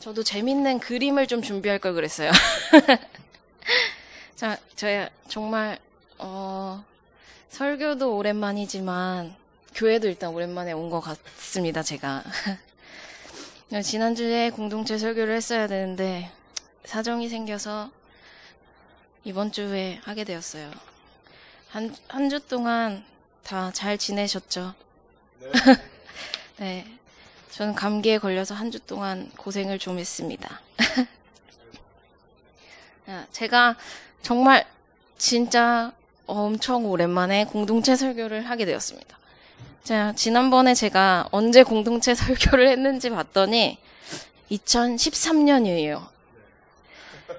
저도 재밌는 그림을 좀 준비할 걸 그랬어요. 자, 저야 정말 어, 설교도 오랜만이지만 교회도 일단 오랜만에 온 것 같습니다. 제가 지난주에 공동체 설교를 했어야 되는데 사정이 생겨서 이번 주에 하게 되었어요. 한 한 주 동안 다 잘 지내셨죠? 네. 네. 저는 감기에 걸려서 한 주 동안 고생을 좀 했습니다. 아, 제가 정말 진짜 엄청 오랜만에 공동체 설교를 하게 되었습니다. 자, 지난번에 제가 언제 공동체 설교를 했는지 봤더니 2013년이에요.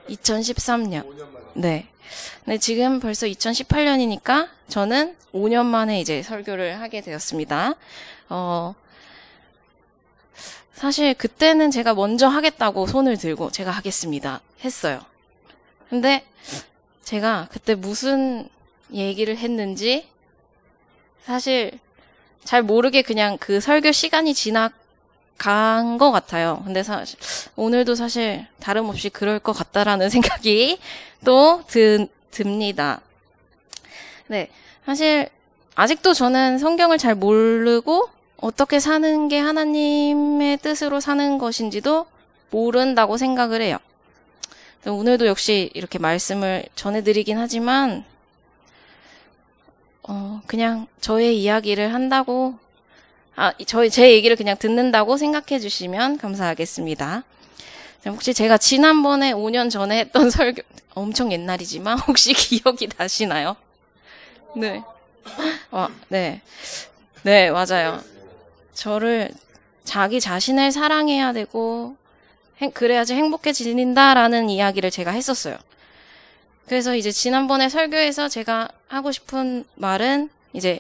2013년. 5년 만에. 네. 근데 지금 벌써 2018년이니까 저는 5년 만에 이제 설교를 하게 되었습니다. 어, 사실 그때는 제가 먼저 하겠다고 손을 들고 제가 하겠습니다. 했어요. 근데 제가 그때 무슨 얘기를 했는지 사실 잘 모르게 그냥 그 설교 시간이 지나간 것 같아요. 근데 사실 오늘도 사실 다름없이 그럴 것 같다라는 생각이 또 드, 듭니다. 네. 사실 아직도 저는 성경을 잘 모르고 어떻게 사는 게 하나님의 뜻으로 사는 것인지도 모른다고 생각을 해요. 오늘도 역시 이렇게 말씀을 전해드리긴 하지만, 어, 그냥 저의 이야기를 한다고, 아, 저희, 제 얘기를 그냥 듣는다고 생각해 주시면 감사하겠습니다. 혹시 제가 지난번에 5년 전에 했던 설교, 엄청 옛날이지만 혹시 기억이 나시나요? 네. 어, 네. 네, 맞아요. 저를 자기 자신을 사랑해야 되고 행- 그래야지 행복해진다라는 이야기를 제가 했었어요. 그래서 이제 지난번에 설교에서 제가 하고 싶은 말은 이제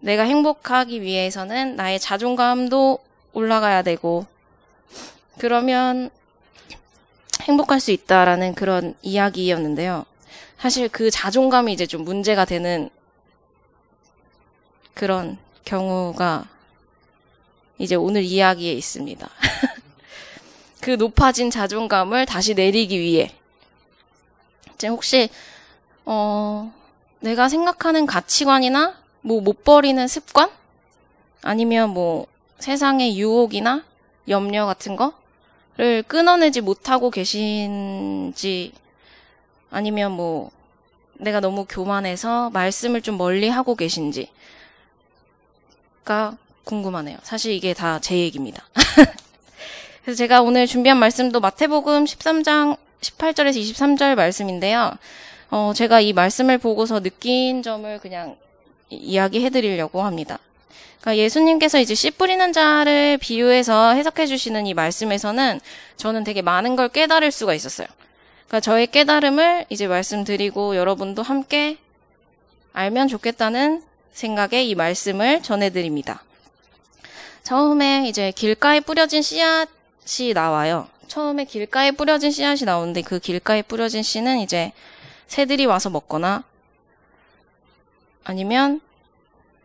내가 행복하기 위해서는 나의 자존감도 올라가야 되고 그러면 행복할 수 있다라는 그런 이야기였는데요. 사실 그 자존감이 이제 좀 문제가 되는 그런 경우가 이제 오늘 이야기에 있습니다. 그 높아진 자존감을 다시 내리기 위해. 이제 혹시 어 내가 생각하는 가치관이나 뭐 못 버리는 습관? 아니면 뭐 세상의 유혹이나 염려 같은 거를 끊어내지 못하고 계신지 아니면 뭐 내가 너무 교만해서 말씀을 좀 멀리 하고 계신지가 궁금하네요. 사실 이게 다 제 얘기입니다. 그래서 제가 오늘 준비한 말씀도 마태복음 13장 18절에서 23절 말씀인데요. 어, 제가 이 말씀을 보고서 느낀 점을 그냥 이- 이야기해 드리려고 합니다. 그러니까 예수님께서 이제 씨 뿌리는 자를 비유해서 해석해 주시는 이 말씀에서는 저는 되게 많은 걸 깨달을 수가 있었어요. 그러니까 저의 깨달음을 이제 말씀드리고 여러분도 함께 알면 좋겠다는 생각에 이 말씀을 전해드립니다. 처음에 이제 길가에 뿌려진 씨앗이 나와요. 처음에 길가에 뿌려진 씨앗이 나오는데 그 길가에 뿌려진 씨는 이제 새들이 와서 먹거나 아니면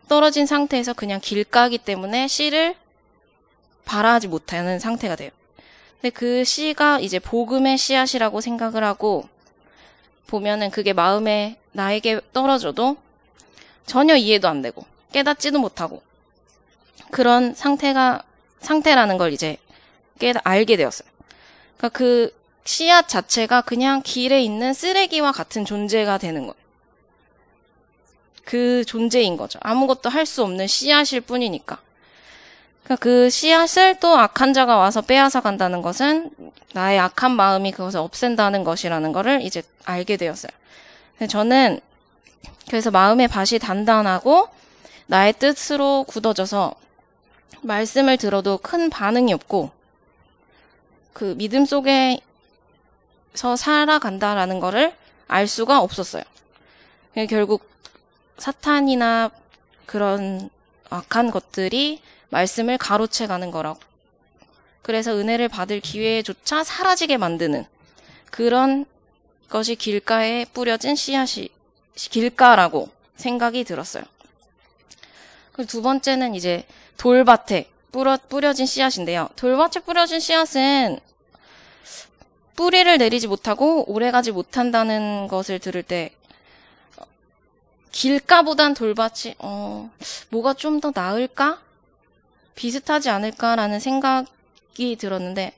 떨어진 상태에서 그냥 길가기 때문에 씨를 발하지 못하는 상태가 돼요. 근데 그 씨가 이제 복음의 씨앗이라고 생각을 하고 보면은 그게 마음에 나에게 떨어져도 전혀 이해도 안 되고 깨닫지도 못하고 그런 상태가 상태라는 걸 이제 깨 알게 되었어요. 그러니까 그 씨앗 자체가 그냥 길에 있는 쓰레기와 같은 존재가 되는 거예요. 그 존재인 거죠. 아무것도 할 수 없는 씨앗일 뿐이니까. 그러니까 그 씨앗을 또 악한 자가 와서 빼앗아 간다는 것은 나의 악한 마음이 그것을 없앤다는 것이라는 것을 이제 알게 되었어요. 저는 그래서 마음의 밭이 단단하고 나의 뜻으로 굳어져서 말씀을 들어도 큰 반응이 없고 그 믿음 속에서 살아간다라는 거를 알 수가 없었어요. 결국 사탄이나 그런 악한 것들이 말씀을 가로채 가는 거라고. 그래서 은혜를 받을 기회조차 사라지게 만드는 그런 것이 길가에 뿌려진 씨앗이 길가라고 생각이 들었어요. 두 번째는 이제 돌밭에 뿌려, 뿌려진 씨앗인데요. 돌밭에 뿌려진 씨앗은 뿌리를 내리지 못하고 오래가지 못한다는 것을 들을 때 길가보단 돌밭이 어 뭐가 좀 더 나을까? 비슷하지 않을까라는 생각이 들었는데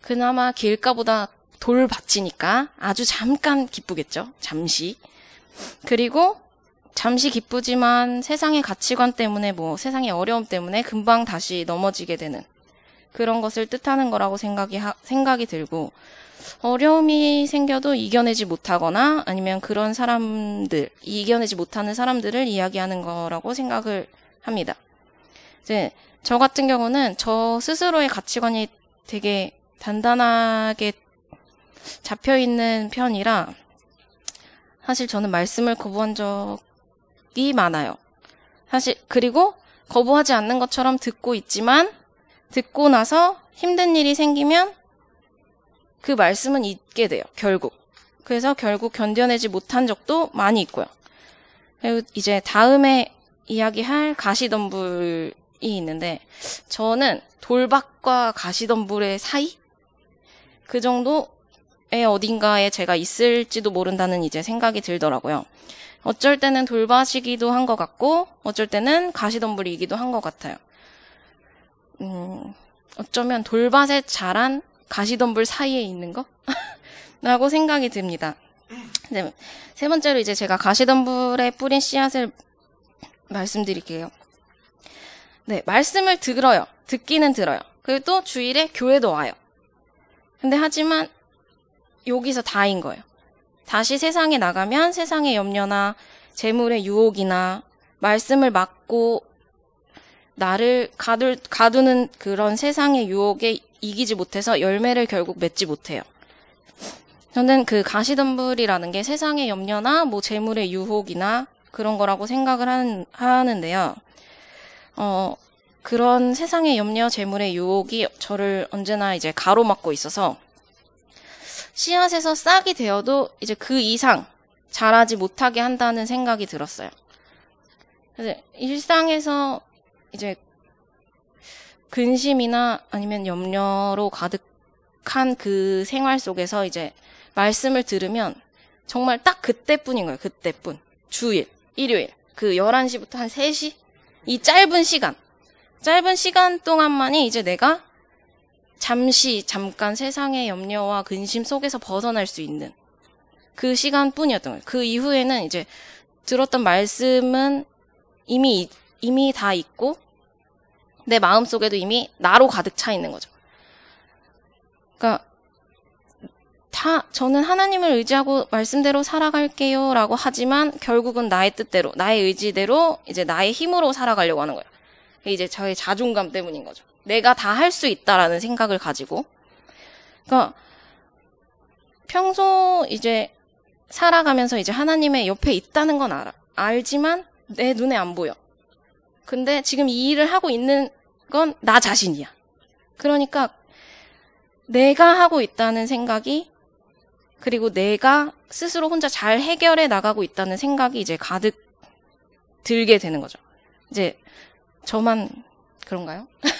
그나마 길가보다 돌밭이니까 아주 잠깐 기쁘겠죠? 잠시. 그리고 잠시 기쁘지만 세상의 가치관 때문에 뭐 세상의 어려움 때문에 금방 다시 넘어지게 되는 그런 것을 뜻하는 거라고 생각이 하, 생각이 들고 어려움이 생겨도 이겨내지 못하거나 아니면 그런 사람들 이겨내지 못하는 사람들을 이야기하는 거라고 생각을 합니다. 이제 저 같은 경우는 저 스스로의 가치관이 되게 단단하게 잡혀 있는 편이라 사실 저는 말씀을 거부한 적 이 많아요. 사실 그리고 거부하지 않는 것처럼 듣고 있지만 듣고 나서 힘든 일이 생기면 그 말씀은 잊게 돼요. 결국. 그래서 결국 견뎌내지 못한 적도 많이 있고요. 그리고 이제 다음에 이야기할 가시덤불이 있는데 저는 돌박과 가시덤불의 사이 그 정도의 어딘가에 제가 있을지도 모른다는 이제 생각이 들더라고요. 어쩔 때는 돌밭이기도 한 것 같고 어쩔 때는 가시덤불이기도 한 것 같아요. 음, 어쩌면 돌밭에 자란 가시덤불 사이에 있는 거? 라고 생각이 듭니다. 네, 세 번째로 이제 제가 가시덤불에 뿌린 씨앗을 말씀드릴게요. 네, 말씀을 들어요. 듣기는 들어요. 그리고 또 주일에 교회도 와요. 근데 하지만 여기서 다인 거예요. 다시 세상에 나가면 세상의 염려나 재물의 유혹이나 말씀을 막고 나를 가둘, 가두는 그런 세상의 유혹에 이기지 못해서 열매를 결국 맺지 못해요. 저는 그 가시덤불이라는 게 세상의 염려나 뭐 재물의 유혹이나 그런 거라고 생각을 하는, 하는데요. 어, 그런 세상의 염려, 재물의 유혹이 저를 언제나 이제 가로막고 있어서 씨앗에서 싹이 되어도 이제 그 이상 자라지 못하게 한다는 생각이 들었어요. 그래서 일상에서 이제 근심이나 아니면 염려로 가득한 그 생활 속에서 이제 말씀을 들으면 정말 딱 그때뿐인 거예요. 그때뿐. 주일, 일요일. 그 11시부터 한 3시? 이 짧은 시간. 짧은 시간 동안만이 이제 내가 잠시, 잠깐 세상의 염려와 근심 속에서 벗어날 수 있는 그 시간뿐이었던 거예요. 그 이후에는 이제 들었던 말씀은 이미, 이미 다 있고, 내 마음 속에도 이미 나로 가득 차 있는 거죠. 그러니까 다 저는 하나님을 의지하고 말씀대로 살아갈게요 라고 하지만 결국은 나의 뜻대로 나의 의지대로 이제 나의 힘으로 살아가려고 하는 거예요. 이제 저의 자존감 때문인 거죠. 내가 다 할 수 있다라는 생각을 가지고 그러니까 평소 이제 살아가면서 이제 하나님의 옆에 있다는 건 알아. 알지만 내 눈에 안 보여. 근데 지금 이 일을 하고 있는 건 나 자신이야. 그러니까 내가 하고 있다는 생각이 그리고 내가 스스로 혼자 잘 해결해 나가고 있다는 생각이 이제 가득 들게 되는 거죠. 이제 저만 그런가요?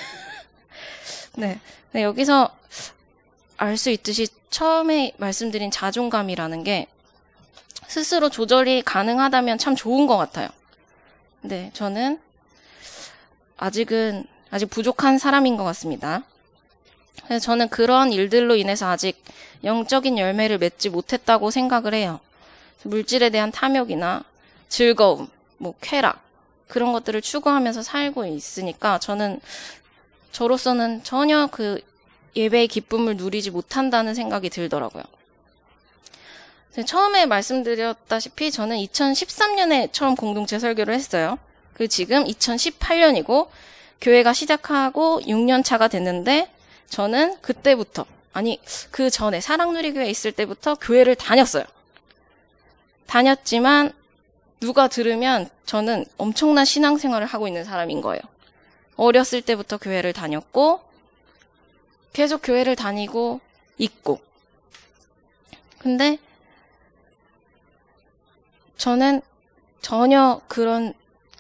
네. 네, 여기서 알 수 있듯이 처음에 말씀드린 자존감이라는 게 스스로 조절이 가능하다면 참 좋은 것 같아요. 네, 저는 아직은 아직 부족한 사람인 것 같습니다. 그래서 저는 그런 일들로 인해서 아직 영적인 열매를 맺지 못했다고 생각을 해요. 물질에 대한 탐욕이나 즐거움, 뭐 쾌락 그런 것들을 추구하면서 살고 있으니까 저는 저로서는 전혀 그 예배의 기쁨을 누리지 못한다는 생각이 들더라고요. 처음에 말씀드렸다시피 저는 2013년에 처음 공동체 설교를 했어요. 그 지금 2018년이고 교회가 시작하고 6년 차가 됐는데 저는 그때부터 아니 그 전에 사랑누리교회 있을 때부터 교회를 다녔어요. 다녔지만 누가 들으면 저는 엄청난 신앙생활을 하고 있는 사람인 거예요. 어렸을 때부터 교회를 다녔고 계속 교회를 다니고 있고 근데 저는 전혀 그런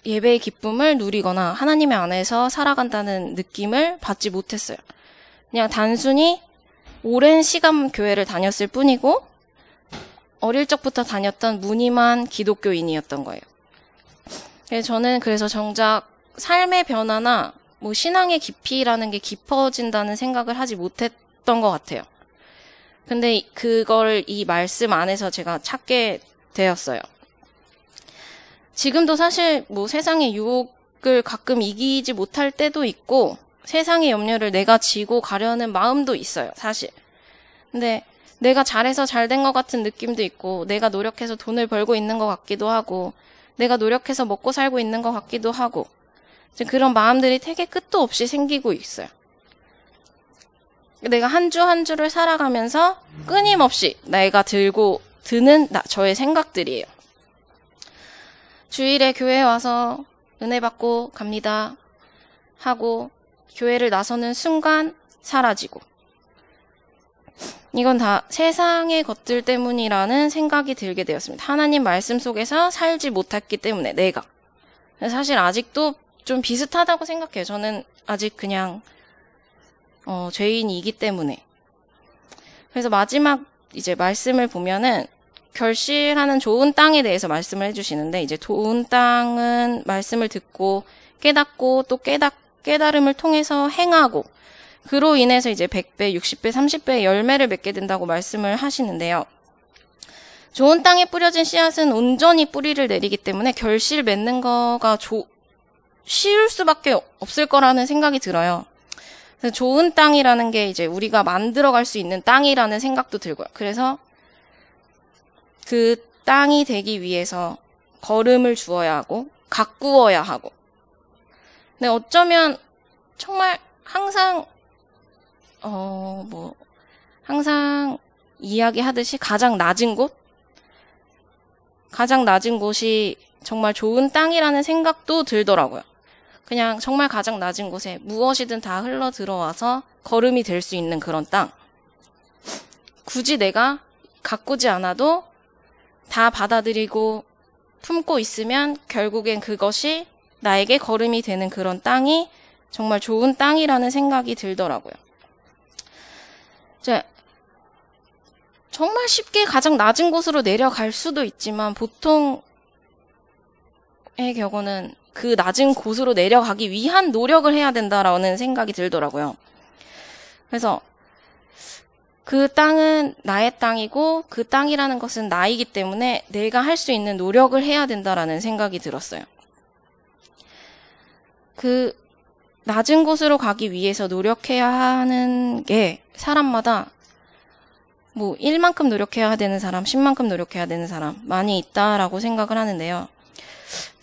예배의 기쁨을 누리거나 하나님의 안에서 살아간다는 느낌을 받지 못했어요. 그냥 단순히 오랜 시간 교회를 다녔을 뿐이고 어릴 적부터 다녔던 무늬만 기독교인이었던 거예요. 저는 그래서 정작 삶의 변화나 뭐 신앙의 깊이라는 게 깊어진다는 생각을 하지 못했던 것 같아요. 근데 그걸 이 말씀 안에서 제가 찾게 되었어요. 지금도 사실 뭐 세상의 유혹을 가끔 이기지 못할 때도 있고 세상의 염려를 내가 지고 가려는 마음도 있어요, 사실. 근데 내가 잘해서 잘 된 것 같은 느낌도 있고, 내가 노력해서 돈을 벌고 있는 것 같기도 하고, 내가 노력해서 먹고 살고 있는 것 같기도 하고, 그런 마음들이 되게 끝도 없이 생기고 있어요. 내가 한주한 주를 살아가면서 끊임없이 내가 들고 드는 나, 저의 생각들이에요. 주일에 교회에 와서 은혜 받고 갑니다. 하고 교회를 나서는 순간 사라지고. 이건 다 세상의 것들 때문이라는 생각이 들게 되었습니다. 하나님 말씀 속에서 살지 못했기 때문에 내가. 사실 아직도 좀 비슷하다고 생각해요. 저는 아직 그냥 어, 죄인이기 때문에. 그래서 마지막 이제 말씀을 보면은 결실하는 좋은 땅에 대해서 말씀을 해주시는데 이제 좋은 땅은 말씀을 듣고 깨닫고 또 깨닫 깨달음을 통해서 행하고 그로 인해서 이제 100배, 60배, 30배의 열매를 맺게 된다고 말씀을 하시는데요. 좋은 땅에 뿌려진 씨앗은 온전히 뿌리를 내리기 때문에 결실 맺는 거가 조, 쉬울 수밖에 없을 거라는 생각이 들어요. 좋은 땅이라는 게 이제 우리가 만들어갈 수 있는 땅이라는 생각도 들고요. 그래서 그 땅이 되기 위해서 걸음을 주어야 하고 가꾸어야 하고. 근데 어쩌면 정말 항상 어 뭐 항상 이야기하듯이 가장 낮은 곳 가장 낮은 곳이 정말 좋은 땅이라는 생각도 들더라고요. 그냥 정말 가장 낮은 곳에 무엇이든 다 흘러 들어와서 걸음이 될 수 있는 그런 땅. 굳이 내가 가꾸지 않아도 다 받아들이고 품고 있으면 결국엔 그것이 나에게 걸음이 되는 그런 땅이 정말 좋은 땅이라는 생각이 들더라고요. 이제 정말 쉽게 가장 낮은 곳으로 내려갈 수도 있지만 보통의 경우는 그 낮은 곳으로 내려가기 위한 노력을 해야 된다라는 생각이 들더라고요. 그래서 그 땅은 나의 땅이고 그 땅이라는 것은 나이기 때문에 내가 할 수 있는 노력을 해야 된다라는 생각이 들었어요. 그 낮은 곳으로 가기 위해서 노력해야 하는 게 사람마다 뭐 1만큼 노력해야 되는 사람, 10만큼 노력해야 되는 사람 많이 있다라고 생각을 하는데요.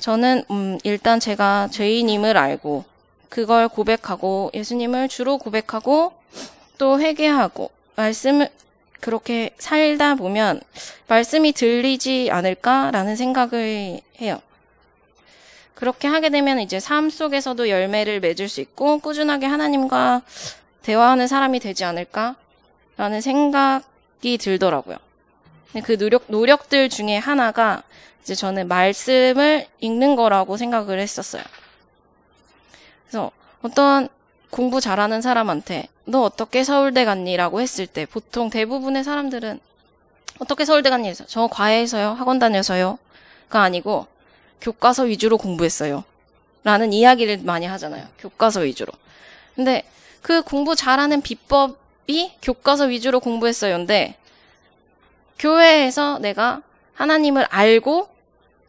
저는 음, 일단 제가 죄인임을 알고 그걸 고백하고 예수님을 주로 고백하고 또 회개하고 말씀을 그렇게 살다 보면 말씀이 들리지 않을까라는 생각을 해요. 그렇게 하게 되면 이제 삶 속에서도 열매를 맺을 수 있고 꾸준하게 하나님과 대화하는 사람이 되지 않을까라는 생각이 들더라고요. 그 노력, 노력들 중에 하나가 이제 저는 말씀을 읽는 거라고 생각을 했었어요. 그래서 어떤 공부 잘하는 사람한테 너 어떻게 서울대 갔니? 라고 했을 때 보통 대부분의 사람들은 어떻게 서울대 갔니? 저 과외에서요? 학원 다녀서요? 가 아니고 교과서 위주로 공부했어요. 라는 이야기를 많이 하잖아요. 교과서 위주로. 근데 그 공부 잘하는 비법이 교과서 위주로 공부했어요인데 교회에서 내가 하나님을 알고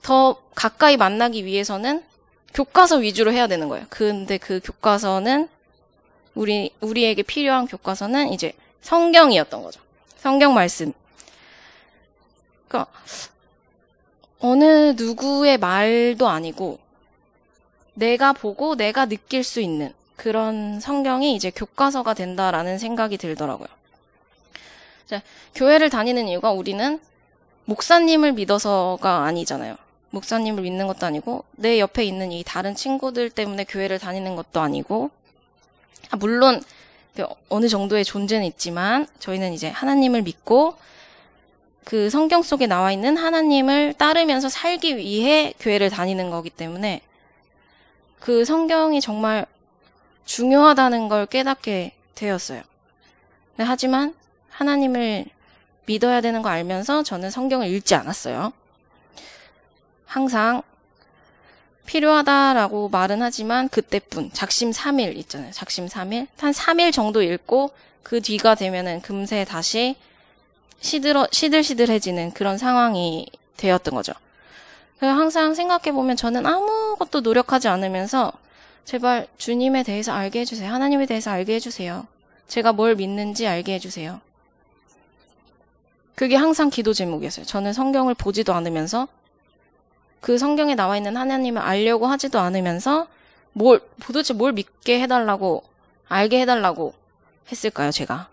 더 가까이 만나기 위해서는 교과서 위주로 해야 되는 거예요. 근데 그 교과서는 우리 우리에게 필요한 교과서는 이제 성경이었던 거죠. 성경 말씀. 그러니까 어느 누구의 말도 아니고 내가 보고 내가 느낄 수 있는 그런 성경이 이제 교과서가 된다라는 생각이 들더라고요. 자, 교회를 다니는 이유가 우리는 목사님을 믿어서가 아니잖아요. 목사님을 믿는 것도 아니고 내 옆에 있는 이 다른 친구들 때문에 교회를 다니는 것도 아니고 아, 물론 그 어느 정도의 존재는 있지만 저희는 이제 하나님을 믿고 그 성경 속에 나와 있는 하나님을 따르면서 살기 위해 교회를 다니는 거기 때문에 그 성경이 정말 중요하다는 걸 깨닫게 되었어요. 하지만 하나님을 믿어야 되는 거 알면서 저는 성경을 읽지 않았어요. 항상 필요하다라고 말은 하지만 그때뿐 작심 3일 있잖아요. 작심 3일. 한 3일 정도 읽고 그 뒤가 되면은 금세 다시 시들어 시들시들해지는 그런 상황이 되었던 거죠. 항상 생각해 보면 저는 아무것도 노력하지 않으면서 제발 주님에 대해서 알게 해주세요. 하나님에 대해서 알게 해주세요. 제가 뭘 믿는지 알게 해주세요. 그게 항상 기도 제목이었어요. 저는 성경을 보지도 않으면서 그 성경에 나와 있는 하나님을 알려고 하지도 않으면서 뭘, 도대체 뭘 믿게 해달라고, 알게 해달라고 했을까요, 제가?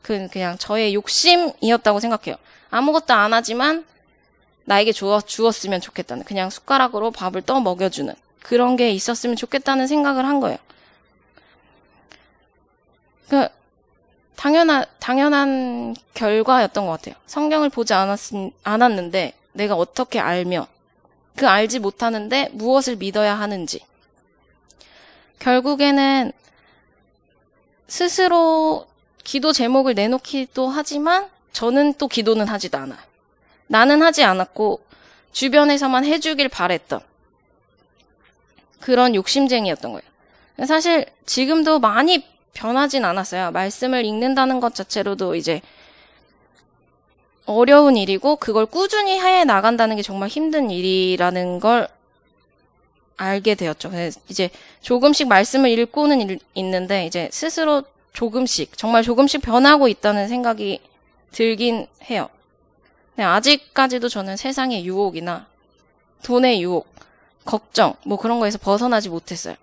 그, 그냥 저의 욕심이었다고 생각해요. 아무것도 안 하지만 나에게 주어, 주었으면 좋겠다는, 그냥 숟가락으로 밥을 떠 먹여주는 그런 게 있었으면 좋겠다는 생각을 한 거예요. 그, 당연한, 당연한 결과였던 것 같아요. 성경을 보지 않았, 않았는데 내가 어떻게 알며 그 알지 못하는데 무엇을 믿어야 하는지. 결국에는 스스로 기도 제목을 내놓기도 하지만 저는 또 기도는 하지도 않아요. 나는 하지 않았고 주변에서만 해주길 바랬던 그런 욕심쟁이였던 거예요. 사실 지금도 많이 변하진 않았어요. 말씀을 읽는다는 것 자체로도 이제 어려운 일이고 그걸 꾸준히 해 나간다는 게 정말 힘든 일이라는 걸 알게 되었죠. 이제 조금씩 말씀을 읽고는 있는데 이제 스스로 조금씩 정말 조금씩 변하고 있다는 생각이 들긴 해요. 아직까지도 저는 세상의 유혹이나 돈의 유혹, 걱정 뭐 그런 거에서 벗어나지 못했어요.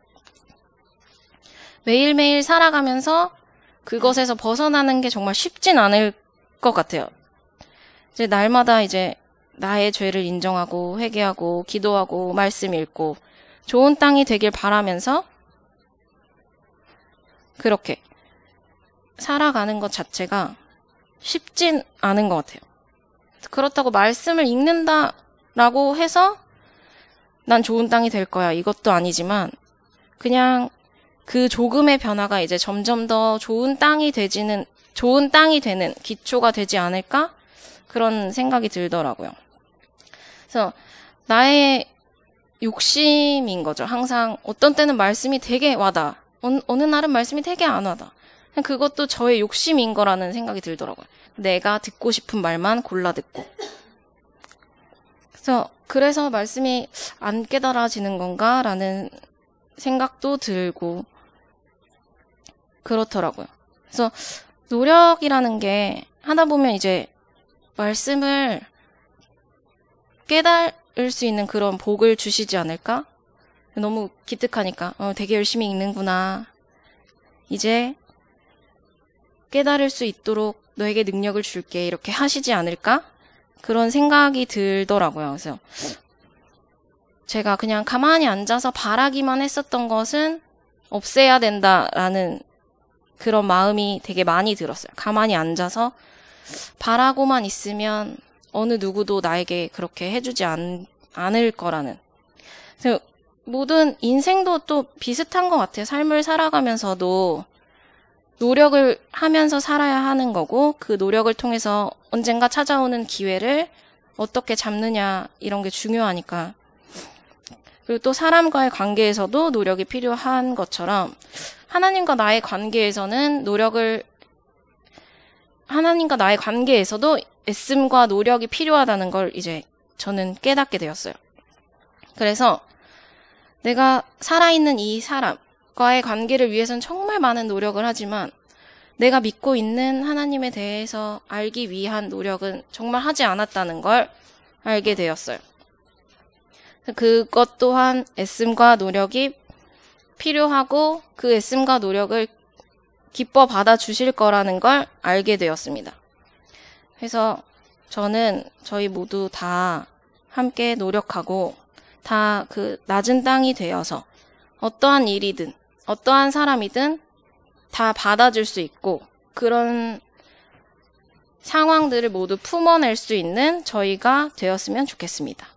매일매일 살아가면서 그것에서 벗어나는 게 정말 쉽진 않을 것 같아요. 이제 날마다 이제 나의 죄를 인정하고 회개하고 기도하고 말씀 읽고 좋은 땅이 되길 바라면서 그렇게 살아가는 것 자체가 쉽진 않은 것 같아요. 그렇다고 말씀을 읽는다라고 해서 난 좋은 땅이 될 거야. 이것도 아니지만 그냥 그 조금의 변화가 이제 점점 더 좋은 땅이 되지는 좋은 땅이 되는 기초가 되지 않을까? 그런 생각이 들더라고요. 그래서 나의 욕심인 거죠. 항상 어떤 때는 말씀이 되게 와다. 어느, 어느 날은 말씀이 되게 안 와다. 그것도 저의 욕심인 거라는 생각이 들더라고요. 내가 듣고 싶은 말만 골라 듣고. 그래서 그래서 말씀이 안 깨달아지는 건가라는 생각도 들고 그렇더라고요. 그래서 노력이라는 게 하다 보면 이제 말씀을 깨달을 수 있는 그런 복을 주시지 않을까? 너무 기특하니까, 어, 되게 열심히 읽는구나. 이제 깨달을 수 있도록 너에게 능력을 줄게. 이렇게 하시지 않을까? 그런 생각이 들더라고요. 그래서 제가 그냥 가만히 앉아서 바라기만 했었던 것은 없애야 된다라는 그런 마음이 되게 많이 들었어요. 가만히 앉아서 바라고만 있으면 어느 누구도 나에게 그렇게 해주지 않, 않을 거라는. 모든 인생도 또 비슷한 것 같아요. 삶을 살아가면서도 노력을 하면서 살아야 하는 거고 그 노력을 통해서 언젠가 찾아오는 기회를 어떻게 잡느냐 이런 게 중요하니까. 그리고 또 사람과의 관계에서도 노력이 필요한 것처럼 하나님과 나의 관계에서는 노력을 하나님과 나의 관계에서도 애씀과 노력이 필요하다는 걸 이제 저는 깨닫게 되었어요. 그래서 내가 살아있는 이 사람과의 관계를 위해서는 정말 많은 노력을 하지만 내가 믿고 있는 하나님에 대해서 알기 위한 노력은 정말 하지 않았다는 걸 알게 되었어요. 그것 또한 애씀과 노력이 필요하고 그 애씀과 노력을 기뻐 받아 주실 거라는 걸 알게 되었습니다. 그래서 저는 저희 모두 다 함께 노력하고 다 그 낮은 땅이 되어서 어떠한 일이든 어떠한 사람이든 다 받아줄 수 있고 그런 상황들을 모두 품어낼 수 있는 저희가 되었으면 좋겠습니다.